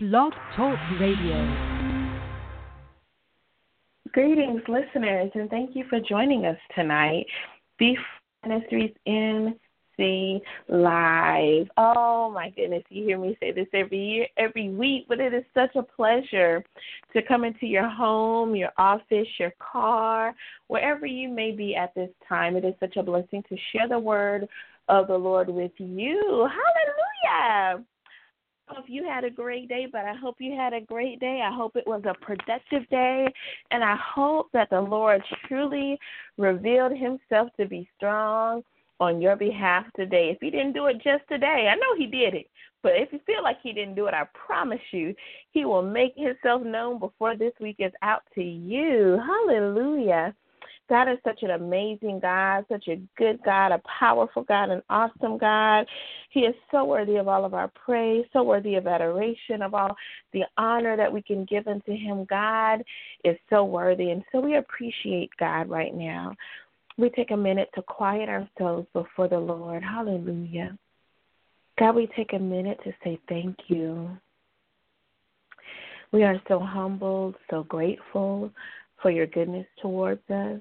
Blog Talk Radio. Greetings, listeners, and thank you for joining us tonight. Beef Ministries NC Live. Oh my goodness, you hear me say this every year, every week, but it is such a pleasure to come into your home, your office, your car, wherever you may be at this time. It is such a blessing to share the word of the Lord with you. Hallelujah if you had a great day, but I hope you had a great day. I hope it was a productive day. And I hope that the Lord truly revealed himself to be strong on your behalf today. If he didn't do it just today, I know he did it. But if you feel like he didn't do it, I promise you, he will make himself known before this week is out to you. Hallelujah. God is such an amazing God, such a good God, a powerful God, an awesome God. He is so worthy of all of our praise, so worthy of adoration, of all the honor that we can give unto Him. God is so worthy, and so we appreciate God right now. We take a minute to quiet ourselves before the Lord. Hallelujah. God, we take a minute to say thank you. We are so humbled, so grateful for your goodness towards us.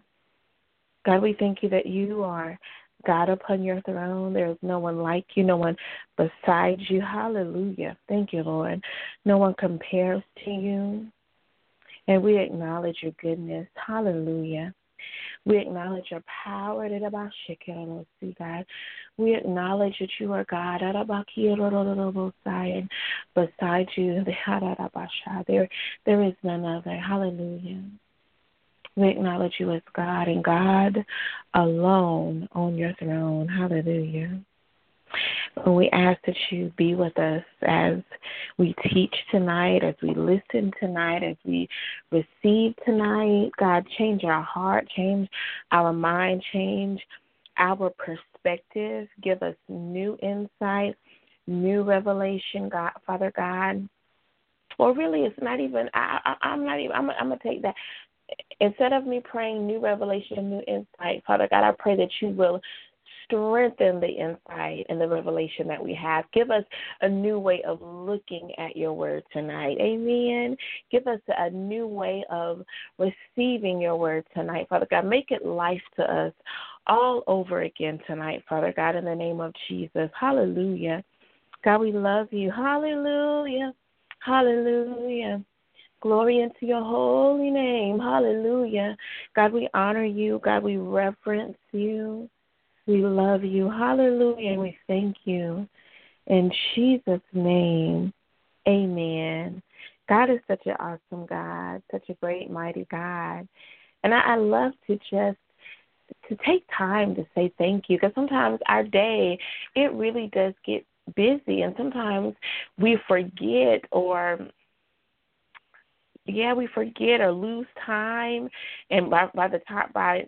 God, we thank you that you are God upon your throne. There is no one like you, no one beside you. Hallelujah. Thank you, Lord. No one compares to you. And we acknowledge your goodness. Hallelujah. We acknowledge your power. God. We acknowledge that you are God. And beside you, there, there is none other. Hallelujah. We acknowledge you as God and God alone on your throne. Hallelujah. And we ask that you be with us as we teach tonight, as we listen tonight, as we receive tonight. God, change our heart, change our mind, change our perspective. Give us new insight, new revelation, God, Father God. Or really, it's not even. I, I, I'm not even. I'm, I'm gonna take that instead of me praying new revelation, new insight, Father God, I pray that you will strengthen the insight and the revelation that we have. Give us a new way of looking at your word tonight. Amen. Give us a new way of receiving your word tonight, Father God. Make it life to us all over again tonight, Father God, in the name of Jesus. Hallelujah. God, we love you. Hallelujah. Hallelujah. Glory into your holy name. Hallelujah. God, we honor you. God, we reverence you. We love you. Hallelujah. And we thank you. In Jesus' name, amen. God is such an awesome God, such a great, mighty God. And I, I love to just to take time to say thank you because sometimes our day it really does get busy and sometimes we forget or yeah, we forget or lose time, and by by the time by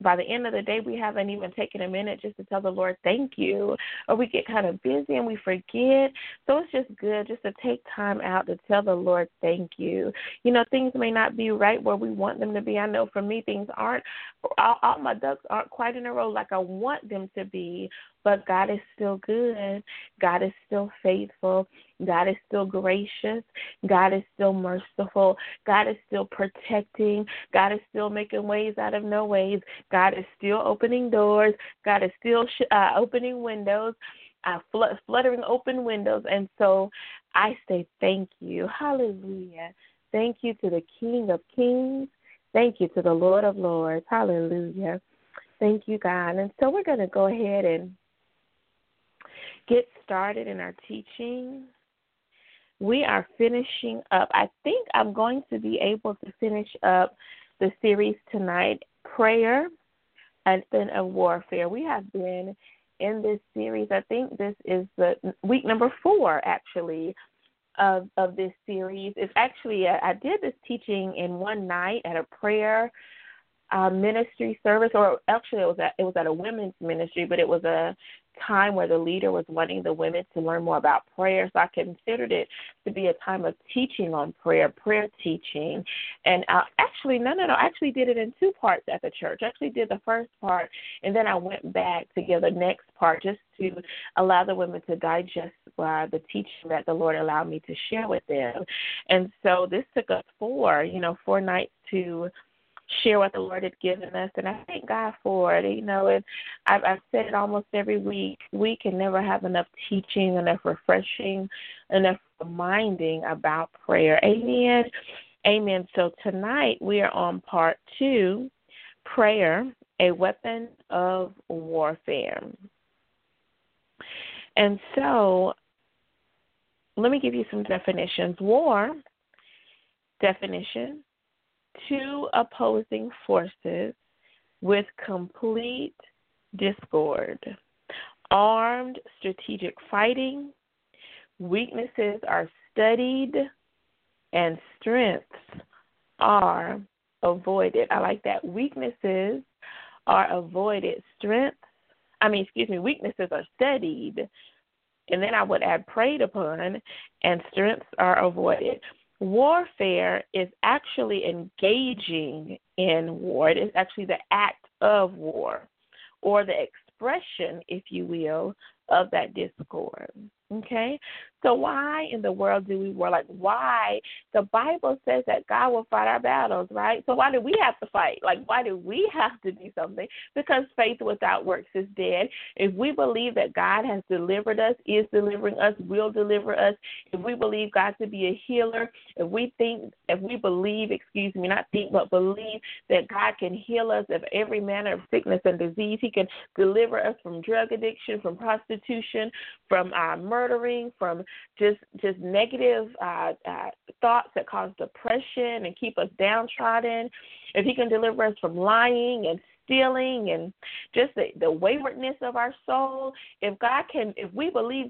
by the end of the day, we haven't even taken a minute just to tell the Lord thank you, or we get kind of busy and we forget. So it's just good just to take time out to tell the Lord thank you. You know, things may not be right where we want them to be. I know for me, things aren't, all, all my ducks aren't quite in a row like I want them to be, but God is still good. God is still faithful. God is still gracious. God is still merciful. God is still protecting. God is still making ways out of no ways. God is still opening doors. God is still uh, opening windows, uh, fl- fluttering open windows. And so I say thank you. Hallelujah. Thank you to the King of Kings. Thank you to the Lord of Lords. Hallelujah. Thank you, God. And so we're going to go ahead and get started in our teaching. We are finishing up. I think I'm going to be able to finish up the series tonight prayer and then a warfare. We have been in this series. I think this is the week number four, actually, of of this series. It's actually uh, I did this teaching in one night at a prayer uh, ministry service, or actually it was at it was at a women's ministry, but it was a time where the leader was wanting the women to learn more about prayer. So I considered it to be a time of teaching on prayer, prayer teaching. And I actually, no, no, no, I actually did it in two parts at the church. I actually did the first part, and then I went back to give the next part just to allow the women to digest uh, the teaching that the Lord allowed me to share with them. And so this took us four, you know, four nights to share what the Lord had given us, and I thank God for it. You know, and I've, I've said it almost every week. We can never have enough teaching, enough refreshing, enough reminding about prayer. Amen. Amen. So tonight we are on part two, prayer, a weapon of warfare. And so let me give you some definitions. War definition two opposing forces with complete discord. Armed strategic fighting, weaknesses are studied, and strengths are avoided. I like that. Weaknesses are avoided. Strengths, I mean, excuse me, weaknesses are studied, and then I would add preyed upon, and strengths are avoided. Warfare is actually engaging in war. It is actually the act of war or the expression, if you will, of that discord. Okay? So why in the world do we war? Like why the Bible says that God will fight our battles, right? So why do we have to fight? Like why do we have to do something? Because faith without works is dead. If we believe that God has delivered us, is delivering us, will deliver us, if we believe God to be a healer, if we think if we believe, excuse me, not think but believe that God can heal us of every manner of sickness and disease, He can deliver us from drug addiction, from prostitution, from uh, murdering, from just just negative uh, uh, thoughts that cause depression and keep us downtrodden. If He can deliver us from lying and stealing and just the, the waywardness of our soul, if God can, if we believe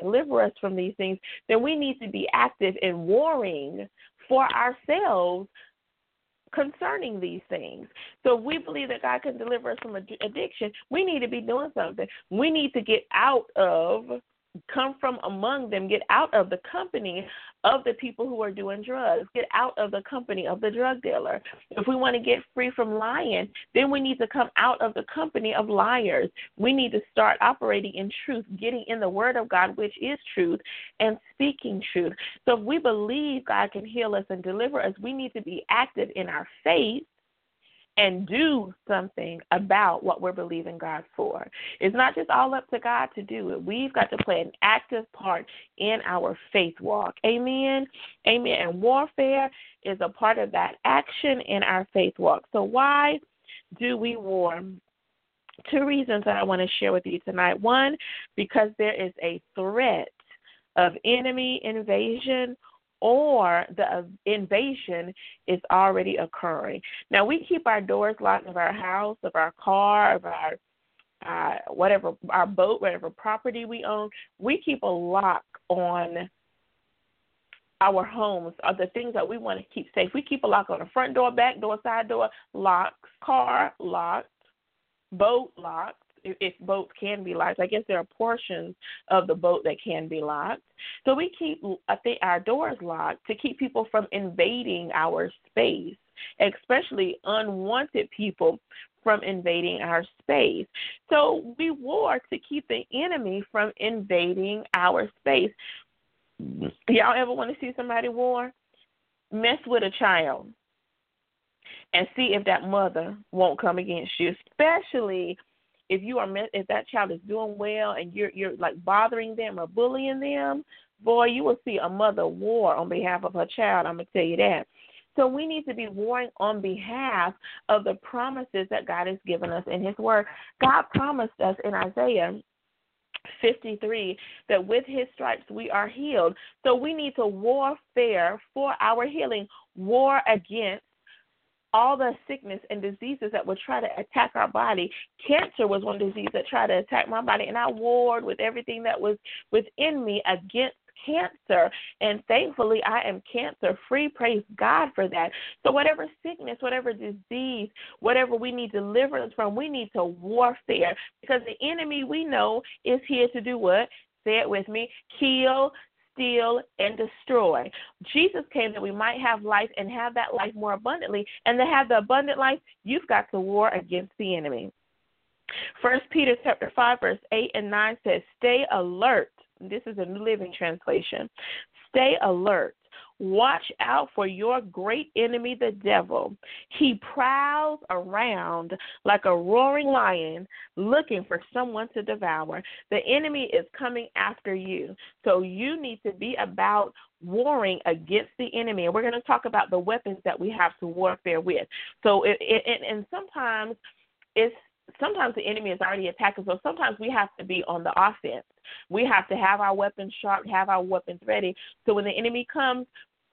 deliver us from these things, then we need to be active in warring for ourselves concerning these things. So if we believe that God can deliver us from addiction, we need to be doing something. We need to get out of come from among them, get out of the company of the people who are doing drugs, get out of the company of the drug dealer. If we want to get free from lying, then we need to come out of the company of liars. We need to start operating in truth, getting in the Word of God, which is truth, and speaking truth. So if we believe God can heal us and deliver us, we need to be active in our faith and do something about what we're believing God for. It's not just all up to God to do it. We've got to play an active part in our faith walk. Amen. Amen. And warfare is a part of that action in our faith walk. So, why do we war? Two reasons that I want to share with you tonight. One, because there is a threat of enemy invasion or the invasion is already occurring. Now we keep our doors locked of our house, of our car, of our uh, whatever our boat, whatever property we own. We keep a lock on our homes are the things that we want to keep safe. We keep a lock on the front door, back door, side door, locks, car locked, boat locked, if boats can be locked. I guess there are portions of the boat that can be locked. So we keep I think our doors locked to keep people from invading our space, especially unwanted people from invading our space. So we war to keep the enemy from invading our space. Y'all ever want to see somebody war? Mess with a child and see if that mother won't come against you, especially if you are if that child is doing well and you're you're like bothering them or bullying them, boy, you will see a mother war on behalf of her child. I'm gonna tell you that. So we need to be warring on behalf of the promises that God has given us in His Word. God promised us in Isaiah 53 that with his stripes we are healed. So we need to warfare for our healing, war against all the sickness and diseases that would try to attack our body. Cancer was one disease that tried to attack my body, and I warred with everything that was within me against cancer. And thankfully, I am cancer free. Praise God for that. So, whatever sickness, whatever disease, whatever we need deliverance from, we need to warfare because the enemy we know is here to do what? Say it with me kill, steal, and destroy. Jesus came that we might have life and have that life more abundantly. And to have the abundant life, you've got to war against the enemy. First Peter chapter five, verse eight and nine says, Stay alert. This is a New Living Translation. Stay alert. Watch out for your great enemy, the devil. He prowls around like a roaring lion looking for someone to devour. The enemy is coming after you. So you need to be about warring against the enemy. And we're going to talk about the weapons that we have to warfare with. So, it, it, and sometimes it's sometimes the enemy is already attacking. So sometimes we have to be on the offense. We have to have our weapons sharp, have our weapons ready. So when the enemy comes,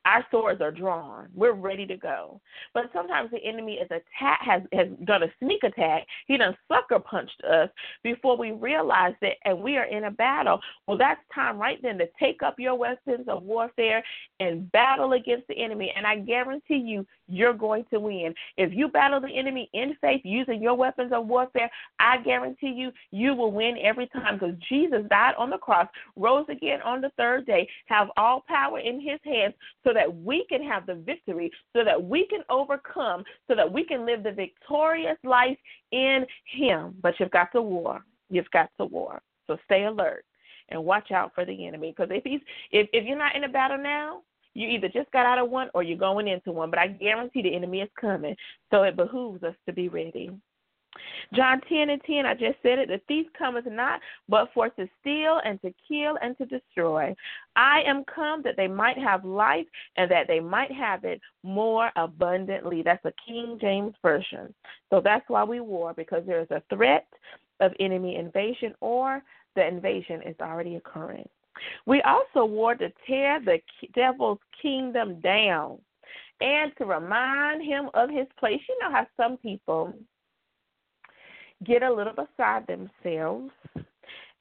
our swords are drawn. We're ready to go. But sometimes the enemy is attack has has done a sneak attack. He done sucker punched us before we realize it, and we are in a battle. Well, that's time right then to take up your weapons of warfare and battle against the enemy. And I guarantee you, you're going to win. If you battle the enemy in faith using your weapons of warfare, I guarantee you, you will win every time because Jesus died on the cross, rose again on the third day, have all power in his hands so that we can have the victory, so that we can overcome, so that we can live the victorious life in him. But you've got to war. You've got to war. So stay alert and watch out for the enemy because if he's if, if you're not in a battle now you either just got out of one or you're going into one, but I guarantee the enemy is coming. So it behooves us to be ready. John 10 and 10, I just said it. The thief cometh not, but for to steal and to kill and to destroy. I am come that they might have life and that they might have it more abundantly. That's a King James Version. So that's why we war, because there is a threat of enemy invasion or the invasion is already occurring. We also war to tear the devil's kingdom down and to remind him of his place. You know how some people get a little beside themselves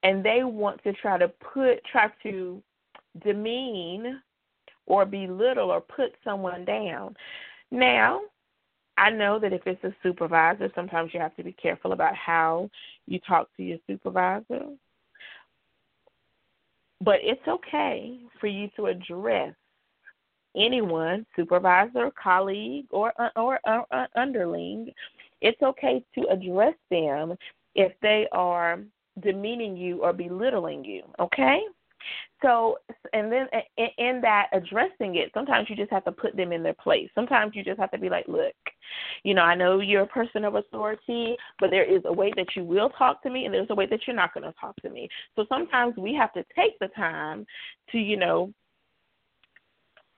and they want to try to put, try to demean or belittle or put someone down. Now, I know that if it's a supervisor, sometimes you have to be careful about how you talk to your supervisor. But it's okay for you to address anyone, supervisor, colleague, or uh, or, or, or underling. It's okay to address them if they are demeaning you or belittling you. Okay. So, and then in that addressing it, sometimes you just have to put them in their place. Sometimes you just have to be like, look, you know, I know you're a person of authority, but there is a way that you will talk to me and there's a way that you're not going to talk to me. So sometimes we have to take the time to, you know,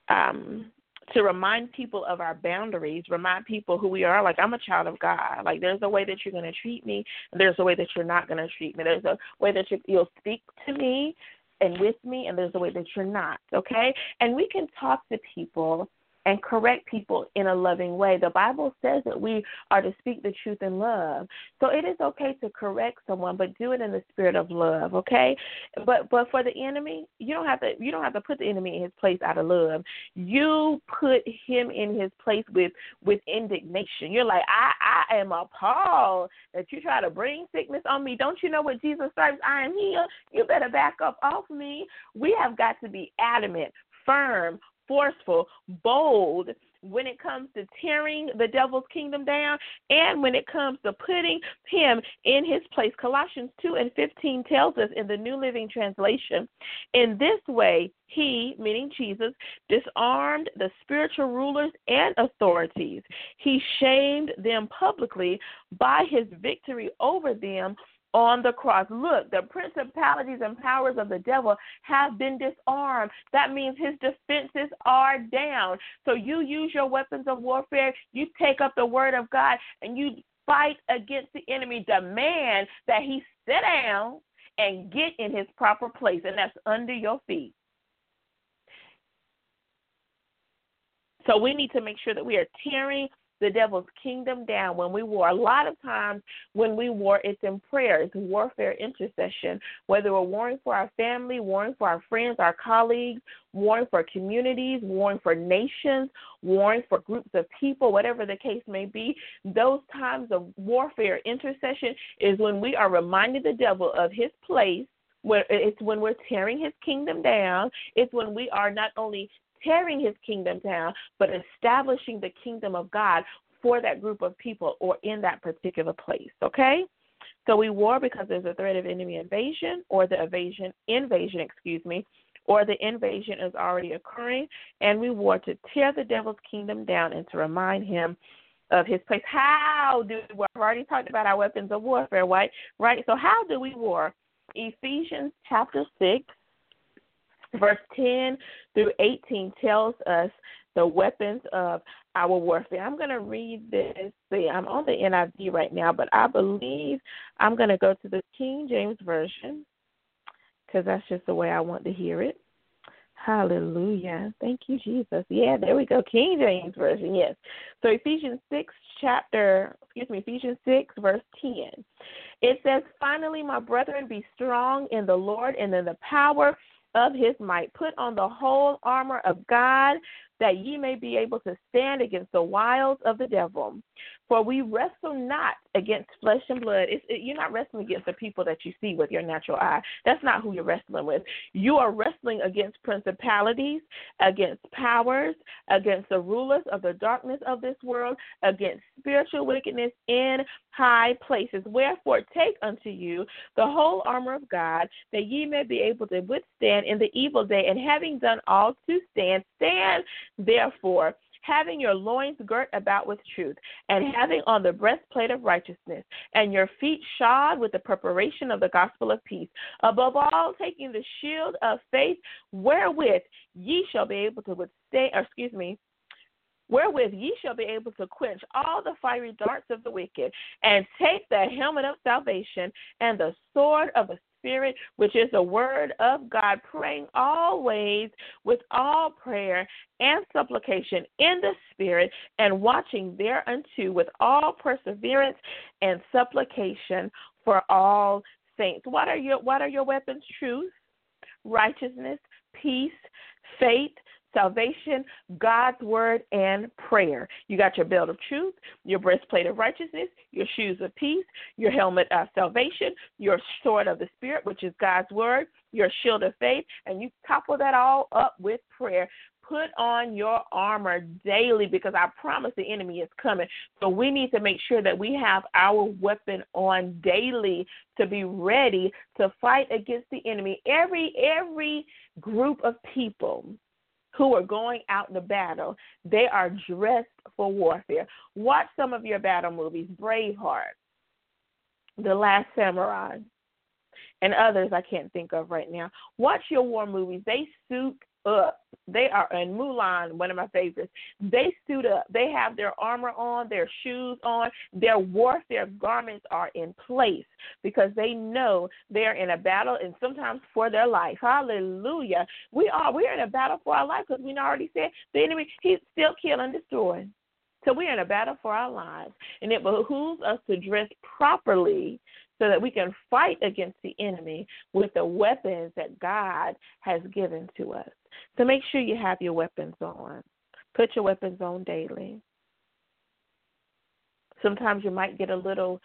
um, to remind people of our boundaries, remind people who we are. Like I'm a child of God. Like there's a way that you're going to treat me, and there's a way that you're not going to treat me. There's a way that you, you'll speak to me, and with me, and there's a way that you're not, okay? And we can talk to people and correct people in a loving way. The Bible says that we are to speak the truth in love. So it is okay to correct someone, but do it in the spirit of love, okay? But but for the enemy, you don't have to you don't have to put the enemy in his place out of love. You put him in his place with with indignation. You're like, I I am appalled that you try to bring sickness on me. Don't you know what Jesus stripes I am healed? You better back up off me. We have got to be adamant firm, forceful, bold when it comes to tearing the devil's kingdom down and when it comes to putting him in his place. Colossians 2 and 15 tells us in the New Living Translation, in this way, he, meaning Jesus, disarmed the spiritual rulers and authorities. He shamed them publicly by his victory over them on the cross. Look, the principalities and powers of the devil have been disarmed. That means his defenses are down. So you use your weapons of warfare, you take up the word of God, and you fight against the enemy. Demand that he sit down and get in his proper place, and that's under your feet. So we need to make sure that we are tearing the devil's kingdom down when we war. A lot of times when we war, it's in prayer, it's warfare, intercession. Whether we're warring for our family, warring for our friends, our colleagues, warring for communities, warring for nations, warring for groups of people, whatever the case may be, those times of warfare, intercession is when we are reminding the devil of his place where it's when we're tearing his kingdom down. It's when we are not only tearing his kingdom down, but establishing the kingdom of God for that group of people or in that particular place. Okay? So we war because there's a threat of enemy invasion or the invasion invasion, excuse me, or the invasion is already occurring, and we war to tear the devil's kingdom down and to remind him of his place. How do we war? I've already talked about our weapons of warfare, right? Right. So how do we war? Ephesians chapter six Verse 10 through 18 tells us the weapons of our warfare. I'm going to read this. See, I'm on the NIV right now, but I believe I'm going to go to the King James Version because that's just the way I want to hear it. Hallelujah. Thank you, Jesus. Yeah, there we go. King James Version, yes. So Ephesians 6, chapter, excuse me, Ephesians 6, verse 10. It says, Finally, my brethren, be strong in the Lord and in the power of his might. Put on the whole armor of God that ye may be able to stand against the wiles of the devil. For we wrestle not against flesh and blood. It, you're not wrestling against the people that you see with your natural eye. That's not who you're wrestling with. You are wrestling against principalities, against powers, against the rulers of the darkness of this world, against spiritual wickedness in high places. Wherefore, take unto you the whole armor of God, that ye may be able to withstand in the evil day, and having done all to stand, stand therefore having your loins girt about with truth, and having on the breastplate of righteousness, and your feet shod with the preparation of the gospel of peace. Above all, taking the shield of faith, wherewith ye shall be able to withstand, or excuse me, wherewith ye shall be able to quench all the fiery darts of the wicked, and take the helmet of salvation and the sword of the Spirit, which is the word of God, praying always with all prayer and supplication in the Spirit, and watching thereunto with all perseverance and supplication for all saints. What are your what are your weapons? Truth, righteousness, peace, faith, salvation, God's word, and prayer. You got your belt of truth, your breastplate of righteousness, your shoes of peace, your helmet of salvation, your sword of the Spirit, which is God's word, your shield of faith, and you couple that all up with prayer. Put on your armor daily because I promise the enemy is coming. So we need to make sure that we have our weapon on daily to be ready to fight against the enemy. Every every group of people who are going out the battle, they are dressed for warfare. Watch some of your battle movies, Braveheart, The Last Samurai, and others I can't think of right now. Watch your war movies. They suit up. They are in Mulan, one of my favorites. They suit up. They have their armor on, their shoes on, their warfare garments are in place because they know they're in a battle and sometimes for their life. Hallelujah. We are we're in a battle for our life because we already said the enemy he's still killing, destroying. So we're in a battle for our lives. And it behooves us to dress properly so that we can fight against the enemy with the weapons that God has given to us. So make sure you have your weapons on. Put your weapons on daily. Sometimes you might get a little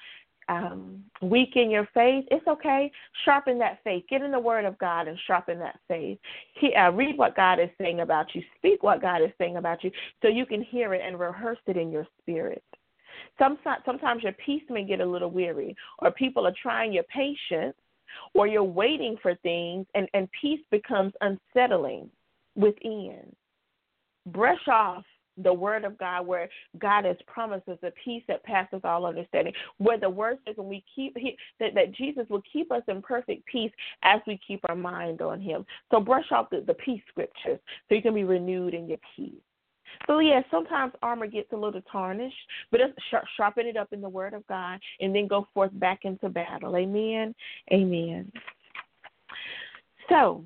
um, weak in your faith. It's okay. Sharpen that faith. Get in the Word of God and sharpen that faith. He, uh, read what God is saying about you. Speak what God is saying about you so you can hear it and rehearse it in your spirit. Sometimes, sometimes your peace may get a little weary, or people are trying your patience, or you're waiting for things, and, and peace becomes unsettling within. Brush off the word of God where God has promised us a peace that passes all understanding. Where the word says when we keep he, that, that Jesus will keep us in perfect peace as we keep our mind on him. So brush off the, the peace scriptures so you can be renewed in your peace. So yeah, sometimes armor gets a little tarnished, but it's sharpen it up in the Word of God, and then go forth back into battle. Amen. Amen. So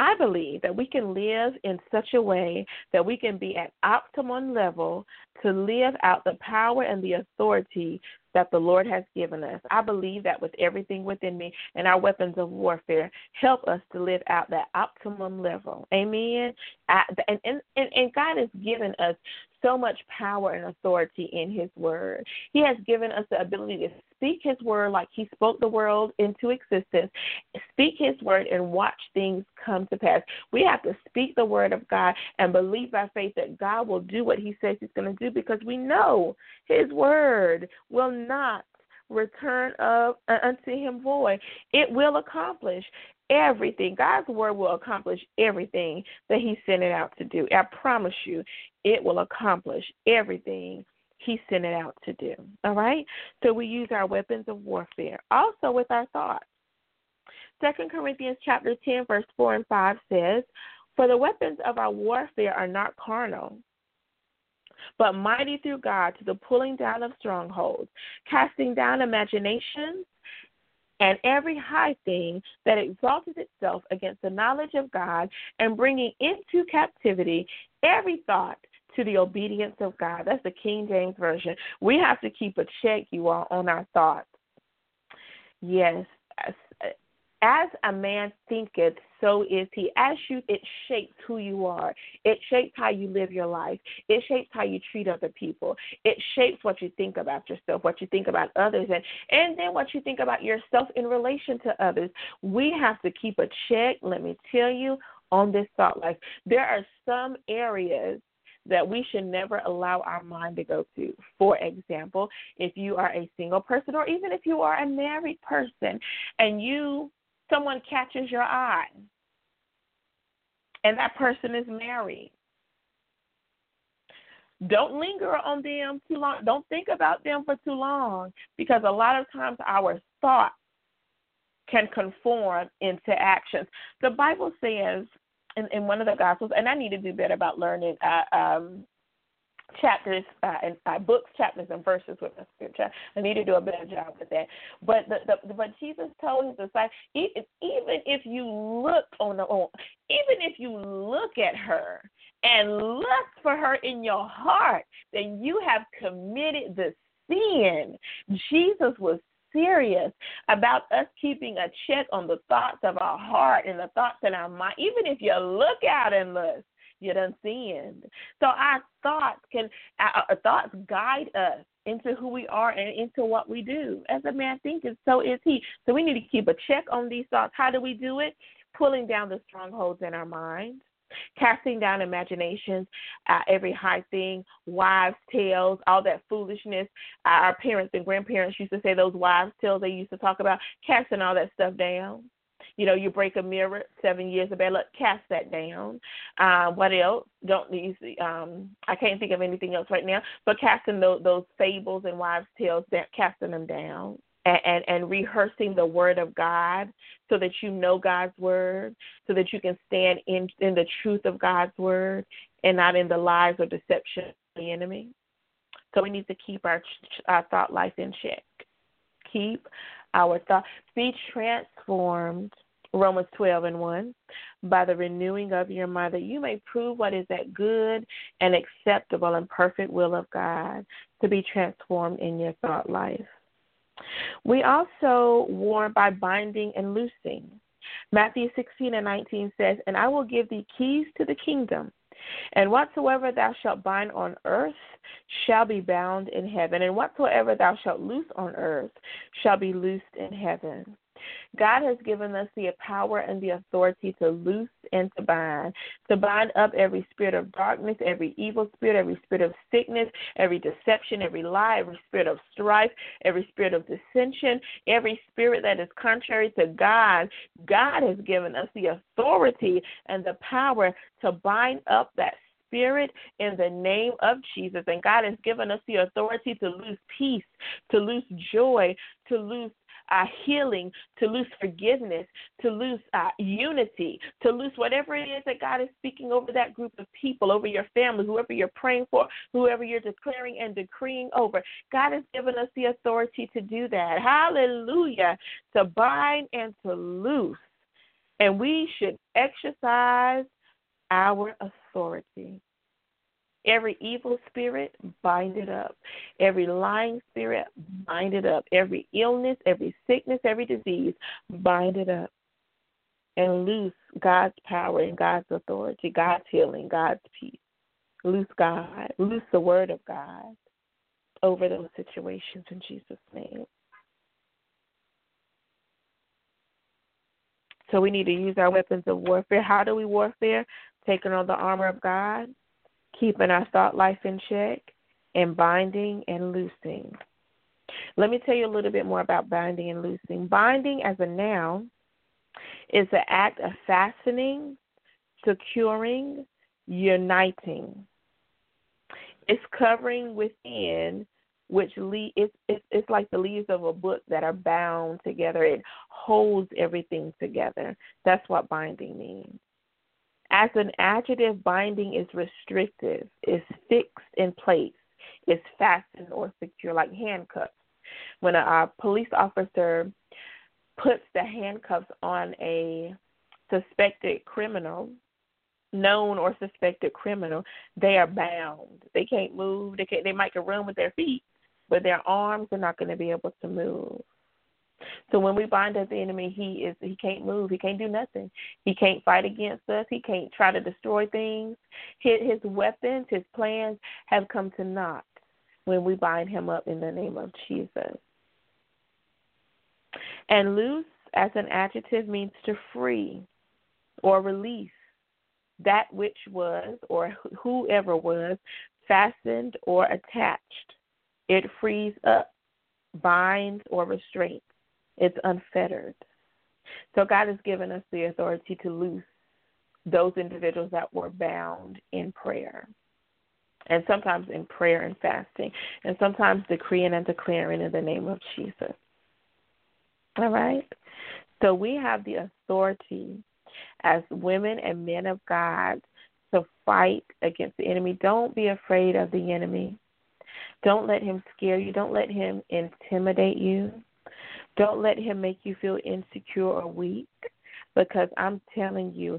I believe that we can live in such a way that we can be at optimum level to live out the power and the authority that the Lord has given us. I believe that with everything within me and our weapons of warfare help us to live out that optimum level. Amen. I, and, and, and God has given us so much power and authority in His Word. He has given us the ability to speak His Word like He spoke the world into existence, speak His Word, and watch things come to pass. We have to speak the Word of God and believe by faith that God will do what He says He's going to do because we know His Word will not return of uh, unto him void. It will accomplish everything. God's word will accomplish everything that He sent it out to do. I promise you, it will accomplish everything He sent it out to do. All right? So we use our weapons of warfare also with our thoughts. Second Corinthians chapter 10, verse 4 and 5 says, For the weapons of our warfare are not carnal but mighty through God to the pulling down of strongholds, casting down imaginations and every high thing that exalted itself against the knowledge of God, and bringing into captivity every thought to the obedience of God. That's the King James Version. We have to keep a check, you all, on our thoughts. Yes, as a man thinketh, so is he. As you, it shapes who you are. It shapes how you live your life. It shapes how you treat other people. It shapes what you think about yourself, what you think about others, and and then what you think about yourself in relation to others. We have to keep a check. Let me tell you on this thought life. There are some areas that we should never allow our mind to go to. For example, if you are a single person or even if you are a married person and you someone catches your eye and that person is married. Don't linger on them too long. Don't think about them for too long because a lot of times our thoughts can conform into actions. The Bible says in, in one of the Gospels, and I need to do better about learning uh, um, chapters uh, and uh, books, chapters, and verses with the scripture. I need to do a better job with that. But the, the but Jesus told his disciples, even if you look on the on, even if you look at her and look for her in your heart, then you have committed the sin. Jesus was serious about us keeping a check on the thoughts of our heart and the thoughts in our mind. Even if you look out and lust, you done sinned. So our thoughts can our thoughts guide us into who we are and into what we do. As a man thinketh, so is he. So we need to keep a check on these thoughts. How do we do it? Pulling down the strongholds in our minds casting down imaginations, uh, every high thing, wives' tales, all that foolishness. Uh, our parents and grandparents used to say those wives' tales they used to talk about, casting all that stuff down. You know, you break a mirror, seven years of bad luck, cast that down. Uh, what else? Don't use um I can't think of anything else right now, but casting those, those fables and wives' tales, casting them down. And, and, rehearsing the word of God so that you know God's word, so that you can stand in in the truth of God's word and not in the lies or deception of the enemy. So we need to keep our our thought life in check. Keep our thought. Be transformed Romans 12 and 1, by the renewing of your mind, that you may prove what is that good and acceptable and perfect will of God to be transformed in your thought life. We also warn by binding and loosing. Matthew 16 and 19 says, And I will give thee keys to the kingdom. And whatsoever thou shalt bind on earth shall be bound in heaven, and whatsoever thou shalt loose on earth shall be loosed in heaven. God has given us the power and the authority to loose and to bind, to bind up every spirit of darkness, every evil spirit, every spirit of sickness, every deception, every lie, every spirit of strife, every spirit of dissension, every spirit that is contrary to God. God has given us the authority and the power to bind up that spirit in the name of Jesus. And God has given us the authority to lose peace, to lose joy, to lose uh, healing, to lose forgiveness, to lose uh, unity, to lose whatever it is that God is speaking over that group of people, over your family, whoever you're praying for, whoever you're declaring and decreeing over. God has given us the authority to do that. Hallelujah. To bind and to loose And we should exercise our authority. Every evil spirit, bind it up. Every lying spirit, bind it up. Every illness, every sickness, every disease, bind it up. And loose God's power and God's authority, God's healing, God's peace. Loose God, loose the word of God over those situations in Jesus' name. So we need to use our weapons of warfare. How do we warfare? Taking on the armor of God, keeping our thought life in check, and binding and loosing. Let me tell you a little bit more about binding and loosing. Binding as a noun is the act of fastening, securing, uniting. It's covering within which lead it's, it's it's like the leaves of a book that are bound together. It holds everything together. That's what binding means. As an adjective, binding is restrictive, is fixed in place, is fastened or secure, like handcuffs. When a, a police officer puts the handcuffs on a suspected criminal, known or suspected criminal, they are bound. They can't move. They can't, They might run with their feet, but their arms are not going to be able to move. So when we bind up the enemy, he is he can't move, he can't do nothing. He can't fight against us, he can't try to destroy things. His, his weapons, his plans have come to naught when we bind him up in the name of Jesus. And loose as an adjective means to free or release that which was or whoever was fastened or attached. It frees up, binds, or restrains. It's unfettered. So God has given us the authority to loose those individuals that were bound in prayer. And sometimes in prayer and fasting. And sometimes decreeing and declaring in the name of Jesus. All right? So we have the authority as women and men of God to fight against the enemy. Don't be afraid of the enemy. Don't let him scare you. Don't let him intimidate you. Don't let him make you feel insecure or weak because I'm telling you,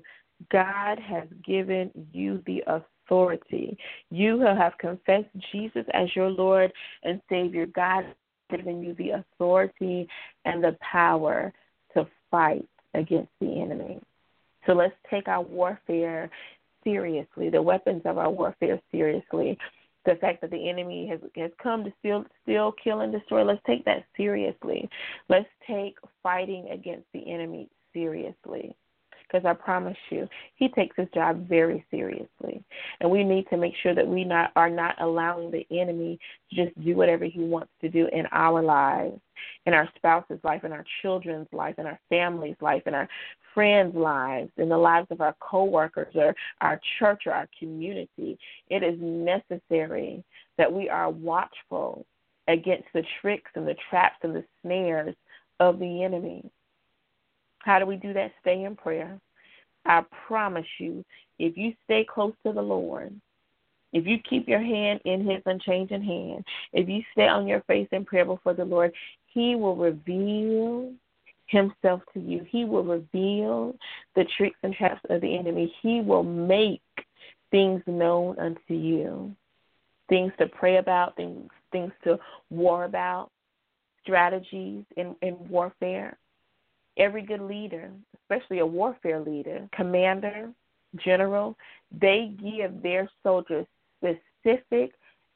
God has given you the authority. You have confessed Jesus as your Lord and Savior. God has given you the authority and the power to fight against the enemy. So let's take our warfare seriously, the weapons of our warfare seriously. The fact that the enemy has has come to steal, steal, kill, and destroy. Let's take that seriously. Let's take fighting against the enemy seriously because I promise you, he takes his job very seriously. And we need to make sure that we not are not allowing the enemy to just do whatever he wants to do in our lives, in our spouse's life, in our children's life, in our family's life, in our friends' lives, in the lives of our coworkers or our church or our community. It is necessary that we are watchful against the tricks and the traps and the snares of the enemy. How do we do that? Stay in prayer. I promise you, if you stay close to the Lord, if you keep your hand in His unchanging hand, if you stay on your face in prayer before the Lord, He will reveal Himself to you. He will reveal the tricks and traps of the enemy. He will make things known unto you, things to pray about, things things to war about, strategies in, in warfare. Every good leader, especially a warfare leader, commander, general, they give their soldiers specific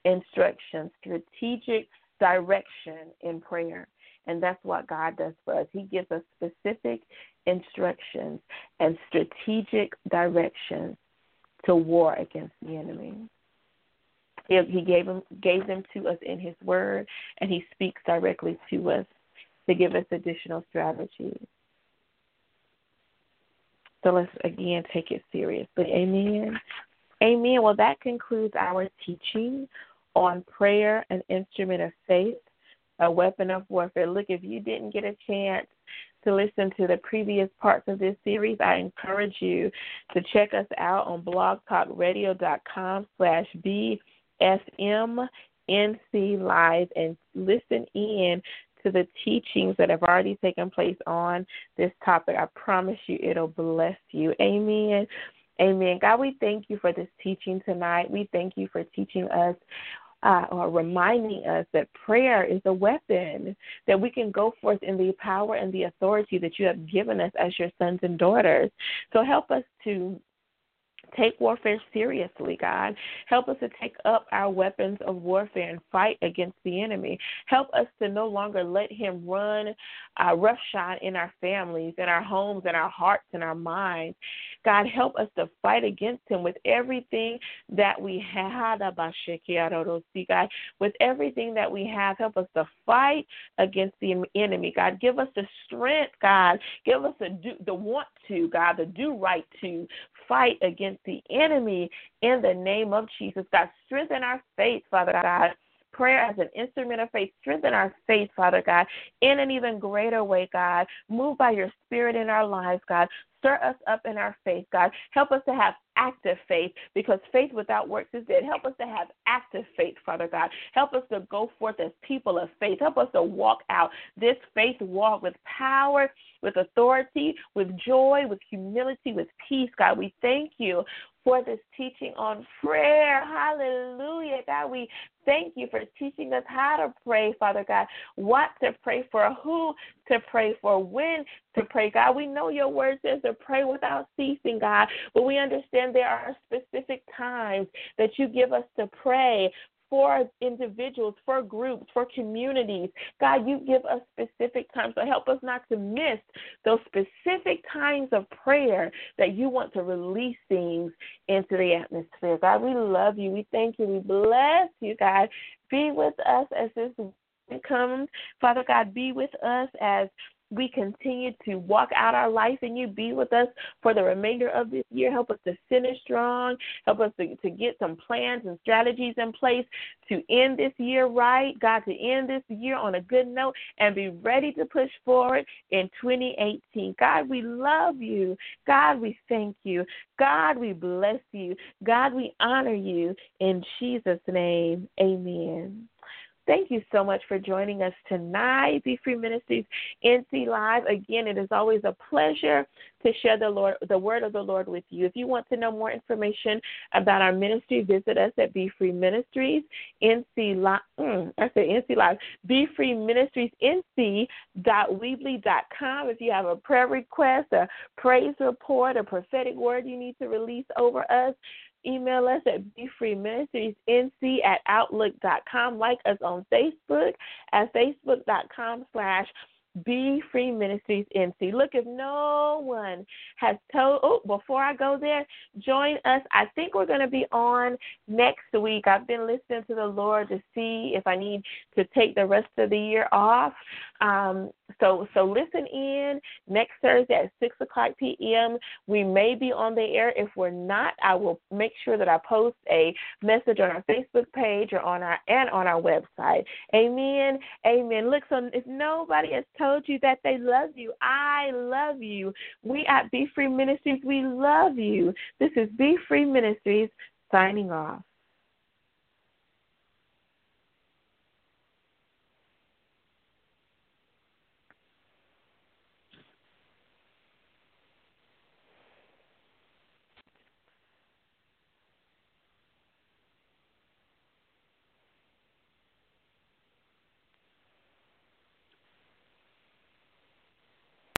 instructions, strategic direction in prayer. And that's what God does for us. He gives us specific instructions and strategic directions to war against the enemy. He gave them gave them to us in His Word, and He speaks directly to us to give us additional strategies. So let's again take it seriously. Amen. Amen. Well, that concludes our teaching on prayer, an instrument of faith a weapon of warfare. Look, if you didn't get a chance to listen to the previous parts of this series, I encourage you to check us out on blogtalkradio.com slash BFMNC Live and listen in to the teachings that have already taken place on this topic. I promise you it'll bless you. Amen. Amen. God, we thank you for this teaching tonight. We thank you for teaching us uh, or reminding us that prayer is a weapon, that we can go forth in the power and the authority that you have given us as your sons and daughters. So help us to take warfare seriously, God. Help us to take up our weapons of warfare and fight against the enemy. Help us to no longer let him run uh, roughshod in our families, in our homes, in our hearts, in our minds. God, help us to fight against him with everything that we have. God, with everything that we have, help us to fight against the enemy. God, give us the strength, God. Give us the do, the want to, God, the do right to fight against the enemy in the name of Jesus. God, strengthen our faith, Father God prayer as an instrument of faith. Strengthen our faith, Father God, in an even greater way, God. Move by your spirit in our lives, God. Stir us up in our faith, God. Help us to have active faith because faith without works is dead. Help us to have active faith, Father God. Help us to go forth as people of faith. Help us to walk out this faith walk with power, with authority, with joy, with humility, with peace, God. We thank you for this teaching on prayer. Hallelujah. God, we thank you for teaching us how to pray, Father God, what to pray for, who to pray for, when to pray, God. We know your word says to pray without ceasing, God, but we understand there are specific times that you give us to pray for individuals, for groups, for communities. God, you give us specific times. So help us not to miss those specific times of prayer that you want to release things into the atmosphere. God, we love you. We thank you. We bless you, God. Be with us as this comes. Father God, be with us as we continue to walk out our life and you. Be with us for the remainder of this year. Help us to finish strong. Help us to, to get some plans and strategies in place to end this year right. God, to end this year on a good note and be ready to push forward in 2018. God, we love you. God, we thank you. God, we bless you. God, we honor you. In Jesus' name, amen. Thank you so much for joining us tonight, Be Free Ministries NC Live. Again, it is always a pleasure to share the Lord, the word of the Lord with you. If you want to know more information about our ministry, visit us at Be Free Ministries NC Live. Mm, I said NC Live. Be Free Ministries NC dot Weebly dot com. If you have a prayer request, a praise report, a prophetic word you need to release over us, email us at BeFreeMinistriesNC at Outlook.com. Like us on Facebook at Facebook.com slash be Free Ministries NC. Look, if no one has told, oh, before I go there, join us. I think we're going to be on next week. I've been listening to the Lord to see if I need to take the rest of the year off. Um, so, so listen in next Thursday at six o'clock p.m. We may be on the air. If we're not, I will make sure that I post a message on our Facebook page or on our and on our website. Amen. Amen. Look, so if nobody has told you that they love you. I love you. We at Be Free Ministries, we love you. This is Be Free Ministries signing off.